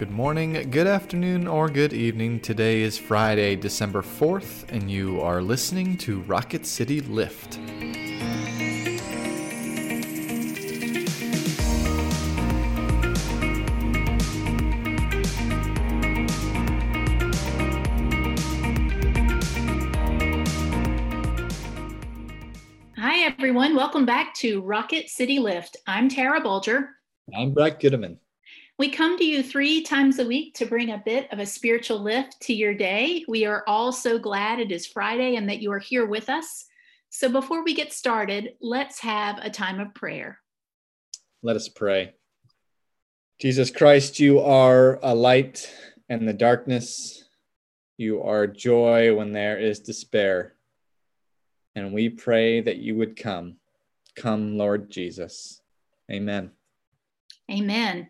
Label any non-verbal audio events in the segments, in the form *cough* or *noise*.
Good morning, good afternoon, or good evening. Today is Friday, December 4th, and you are listening to Rocket City Lift. Hi, everyone. Welcome back to Rocket City Lift. I'm Tara Bulger. I'm Brett Goodeman. We come to you three times a week to bring a bit of a spiritual lift to your day. We are all so glad it is Friday and that you are here with us. So before we get started, let's have a time of prayer. Let us pray. Jesus Christ, you are a light in the darkness. You are joy when there is despair. And we pray that you would come. Come, Lord Jesus. Amen. Amen.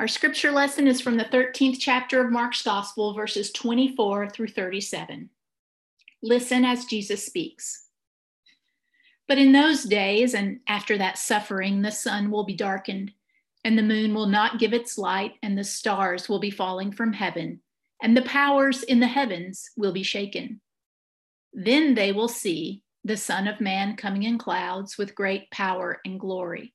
Our scripture lesson is from the 13th chapter of Mark's Gospel, verses 24 through 37. Listen as Jesus speaks. But in those days, and after that suffering, the sun will be darkened, and the moon will not give its light, and the stars will be falling from heaven, and the powers in the heavens will be shaken. Then they will see the Son of Man coming in clouds with great power and glory.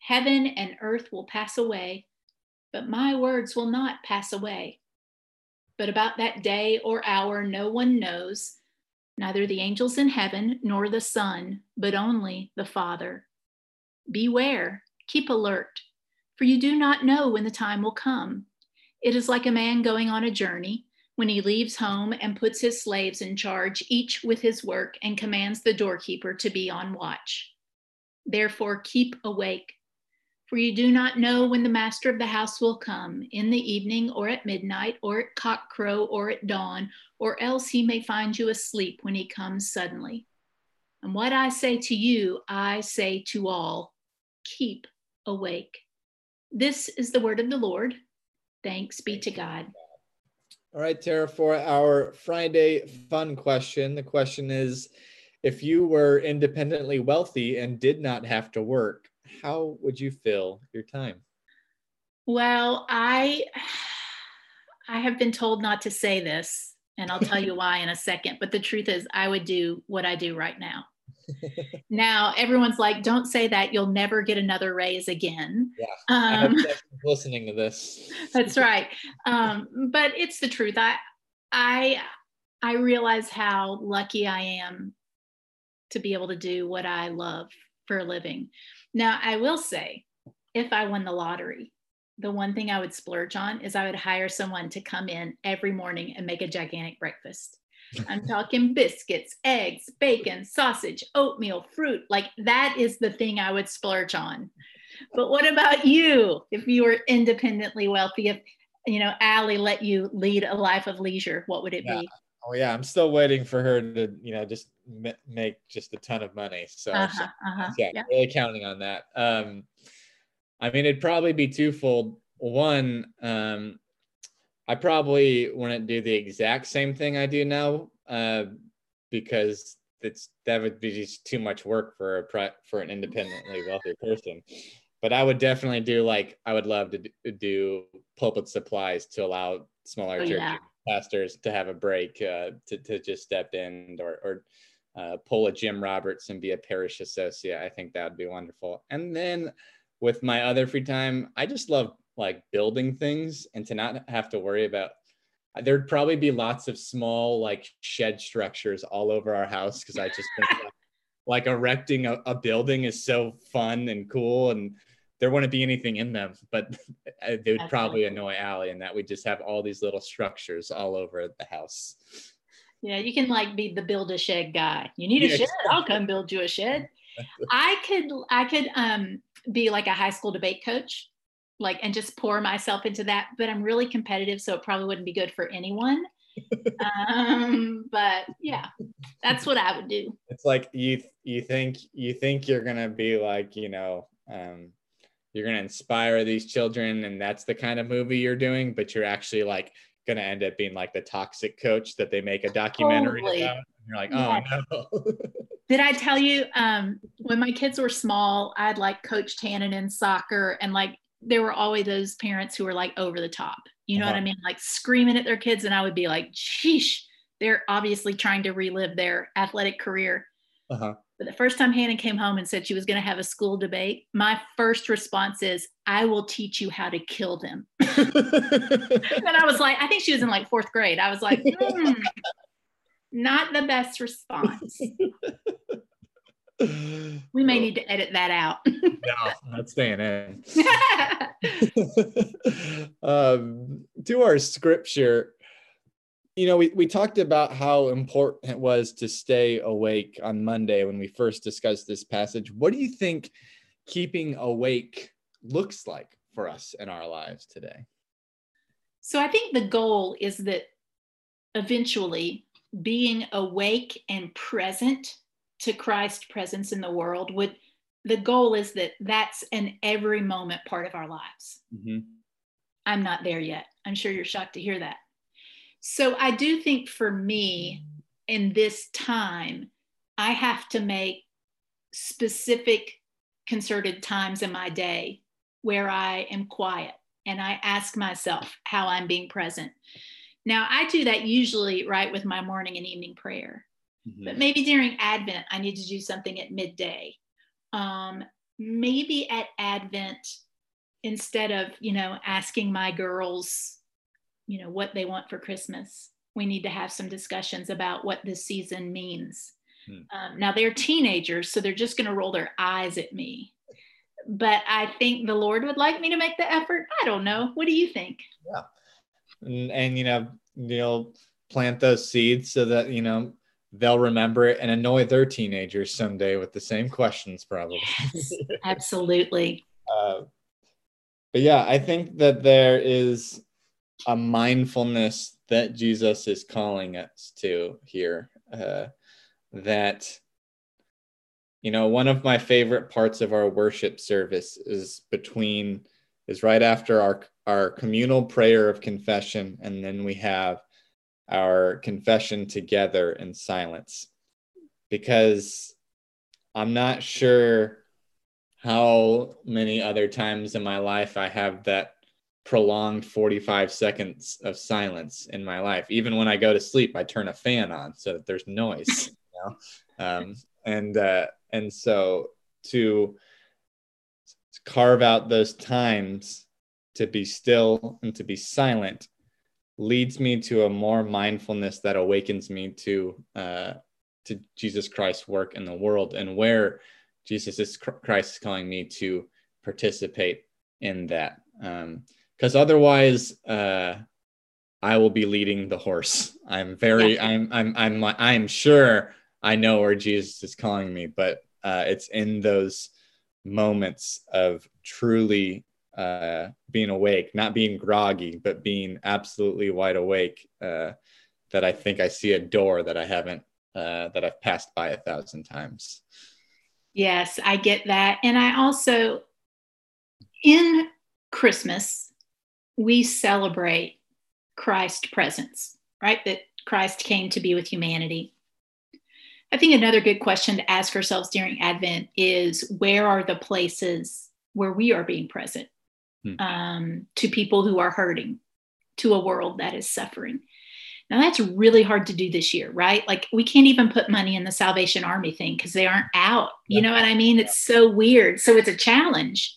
Heaven and earth will pass away, but my words will not pass away. But about that day or hour, no one knows, neither the angels in heaven nor the Son, but only the Father. Beware, keep alert, for you do not know when the time will come. It is like a man going on a journey when he leaves home and puts his slaves in charge, each with his work, and commands the doorkeeper to be on watch. Therefore, keep awake, for you do not know when the master of the house will come, in the evening, or at midnight, or at cockcrow, or at dawn, or else he may find you asleep when he comes suddenly. And what I say to you, I say to all keep awake. This is the word of the Lord. Thanks be to God. All right, Tara, for our Friday fun question, the question is if you were independently wealthy and did not have to work, how would you fill your time? Well, I I have been told not to say this, and I'll tell you *laughs* why in a second, but the truth is I would do what I do right now. *laughs* now everyone's like, don't say that. You'll never get another raise again. Yeah. Um, listening to this. *laughs* that's right. Um, but it's the truth. I, I, I realize how lucky I am to be able to do what I love for a living. Now, I will say, if I won the lottery, the one thing I would splurge on is I would hire someone to come in every morning and make a gigantic breakfast. I'm *laughs* talking biscuits, eggs, bacon, sausage, oatmeal, fruit. Like that is the thing I would splurge on. But what about you? If you were independently wealthy, if you know Allie let you lead a life of leisure, what would it yeah. be? Oh yeah, I'm still waiting for her to, you know, just m- make just a ton of money. So, uh-huh, uh-huh, yeah, yeah, really counting on that. Um, I mean, it'd probably be twofold. One, um, I probably wouldn't do the exact same thing I do now uh, because it's that would be just too much work for a pre- for an independently wealthy person. But I would definitely do like I would love to do pulpit supplies to allow smaller oh, churches, yeah. Pastors to have a break uh, to to just step in or or uh, pull a Jim Roberts and be a parish associate. I think that would be wonderful. And then with my other free time, I just love like building things and to not have to worry about there'd probably be lots of small like shed structures all over our house because I just think like, *laughs* like erecting a, a, building is so fun and cool and there wouldn't be anything in them, but *laughs* they would probably annoy Allie and that we just have all these little structures all over the house. Yeah, you can like be the build a shed guy. You need a yeah, shed? I'll come build you a shed. *laughs* I could I could um be like a high school debate coach like and just pour myself into that but i'm really competitive so it probably wouldn't be good for anyone *laughs* um but yeah that's what i would do it's like you you think you think you're gonna be like you know um you're gonna inspire these children and that's the kind of movie you're doing but you're actually like gonna end up being like the toxic coach that they make a documentary totally. about and you're like oh yeah. no *laughs* did i tell you um when my kids were small i'd like coach Tannen in soccer and like there were always those parents who were like over the top. You know uh-huh. what I mean? Like screaming at their kids. And I would be like, sheesh, they're obviously trying to relive their athletic career. Uh-huh. But the first time Hannah came home and said she was going to have a school debate, my first response is, I will teach you how to kill them. *laughs* and I was like, I think she was in like fourth grade. I was like, hmm, not the best response. we may need to edit that out. no, not staying in. *laughs* *laughs* um, to our scripture, you know, we, we talked about how important it was to stay awake on Monday when we first discussed this passage. What do you think keeping awake looks like for us in our lives today? So I think the goal is that eventually being awake and present to Christ presence in the world would the goal is that that's an every moment part of our lives. Mm-hmm. I'm not there yet. I'm sure you're shocked to hear that. So I do think for me in this time, I have to make specific concerted times in my day where I am quiet and I ask myself how I'm being present. Now, I do that usually right with my morning and evening prayer. Mm-hmm. But maybe during Advent, I need to do something at midday. Um, maybe at Advent, instead of, you know, asking my girls, you know, what they want for Christmas, we need to have some discussions about what this season means. Hmm. Um, now they're teenagers, so they're just going to roll their eyes at me. But I think the Lord would like me to make the effort. I don't know. What do you think? Yeah. And, and you know, you'll plant those seeds so that, you know, they'll remember it and annoy their teenagers someday with the same questions probably yes, *laughs* absolutely uh, but yeah i think that there is a mindfulness that jesus is calling us to here uh, that you know one of my favorite parts of our worship service is between is right after our our communal prayer of confession and then we have our confession together in silence. Because I'm not sure how many other times in my life I have that prolonged 45 seconds of silence in my life. Even when I go to sleep, I turn a fan on so that there's noise. *laughs* you know? um, and uh, and so to carve out those times to be still and to be silent leads me to a more mindfulness that awakens me to uh, to Jesus Christ's work in the world and where Jesus is Christ is calling me to participate in that. Because otherwise, uh, I will be leading the horse. I'm very, yeah. I'm, I'm, I'm, I'm sure I know where Jesus is calling me, but uh, it's in those moments of truly uh, being awake, not being groggy, but being absolutely wide awake, uh, that I think I see a door that I haven't, uh, that I've passed by a thousand times. Yes, I get that. And I also, in Christmas, we celebrate Christ presence, right? That Christ came to be with humanity. I think another good question to ask ourselves during Advent is where are the places where we are being present? hmm. um, to people who are hurting, to a world that is suffering. Now, that's really hard to do this year, right? Like, we can't even put money in the Salvation Army thing because they aren't out. You know what I mean? It's so weird. So, it's a challenge.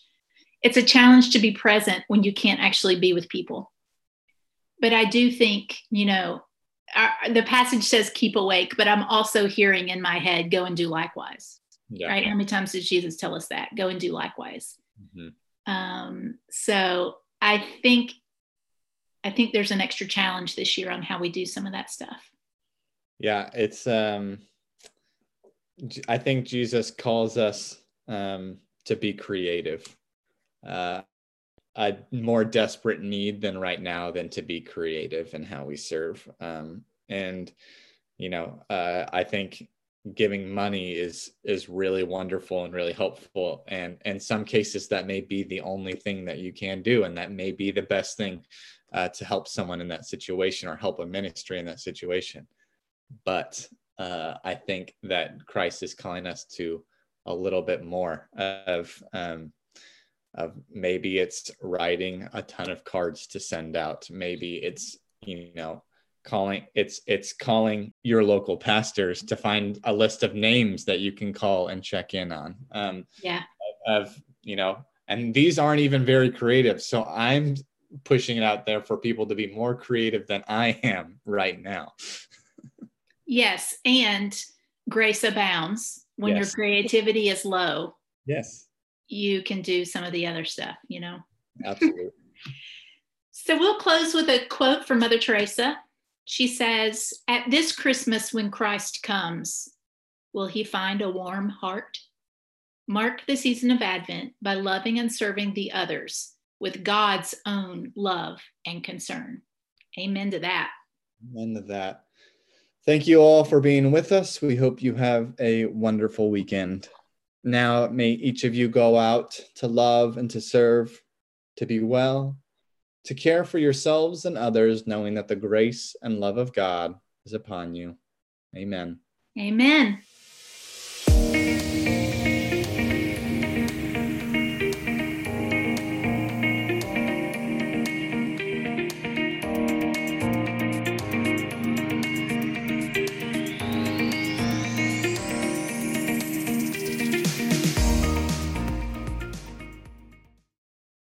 It's a challenge to be present when you can't actually be with people. But I do think, you know, our, the passage says keep awake, but I'm also hearing in my head, go and do likewise. Yeah. Right? How many times did Jesus tell us that? Go and do likewise. Mm-hmm. Um, so I think I think there's an extra challenge this year on how we do some of that stuff. Yeah, it's um I think Jesus calls us um to be creative. Uh a more desperate need than right now than to be creative in how we serve. Um, and you know, uh, I think giving money is is really wonderful and really helpful. And in some cases, that may be the only thing that you can do, and that may be the best thing uh, to help someone in that situation or help a ministry in that situation. But uh, I think that Christ is calling us to a little bit more of um, of maybe it's writing a ton of cards to send out. Maybe it's you know calling it's it's calling your local pastors to find a list of names that you can call and check in on. Um yeah. of you know and these aren't even very creative. So i'm pushing it out there for people to be more creative than i am right now. Yes and grace abounds when yes. your creativity is low. Yes you can do some of the other stuff, you know? Absolutely. *laughs* so we'll close with a quote from Mother Teresa. She says, At this Christmas, when Christ comes, will he find a warm heart? Mark the season of Advent by loving and serving the others with God's own love and concern. Amen to that. Amen to that. Thank you all for being with us. We hope you have a wonderful weekend. Now may each of you go out to love and to serve, to be well, to care for yourselves and others, knowing that the grace and love of God is upon you. Amen. Amen.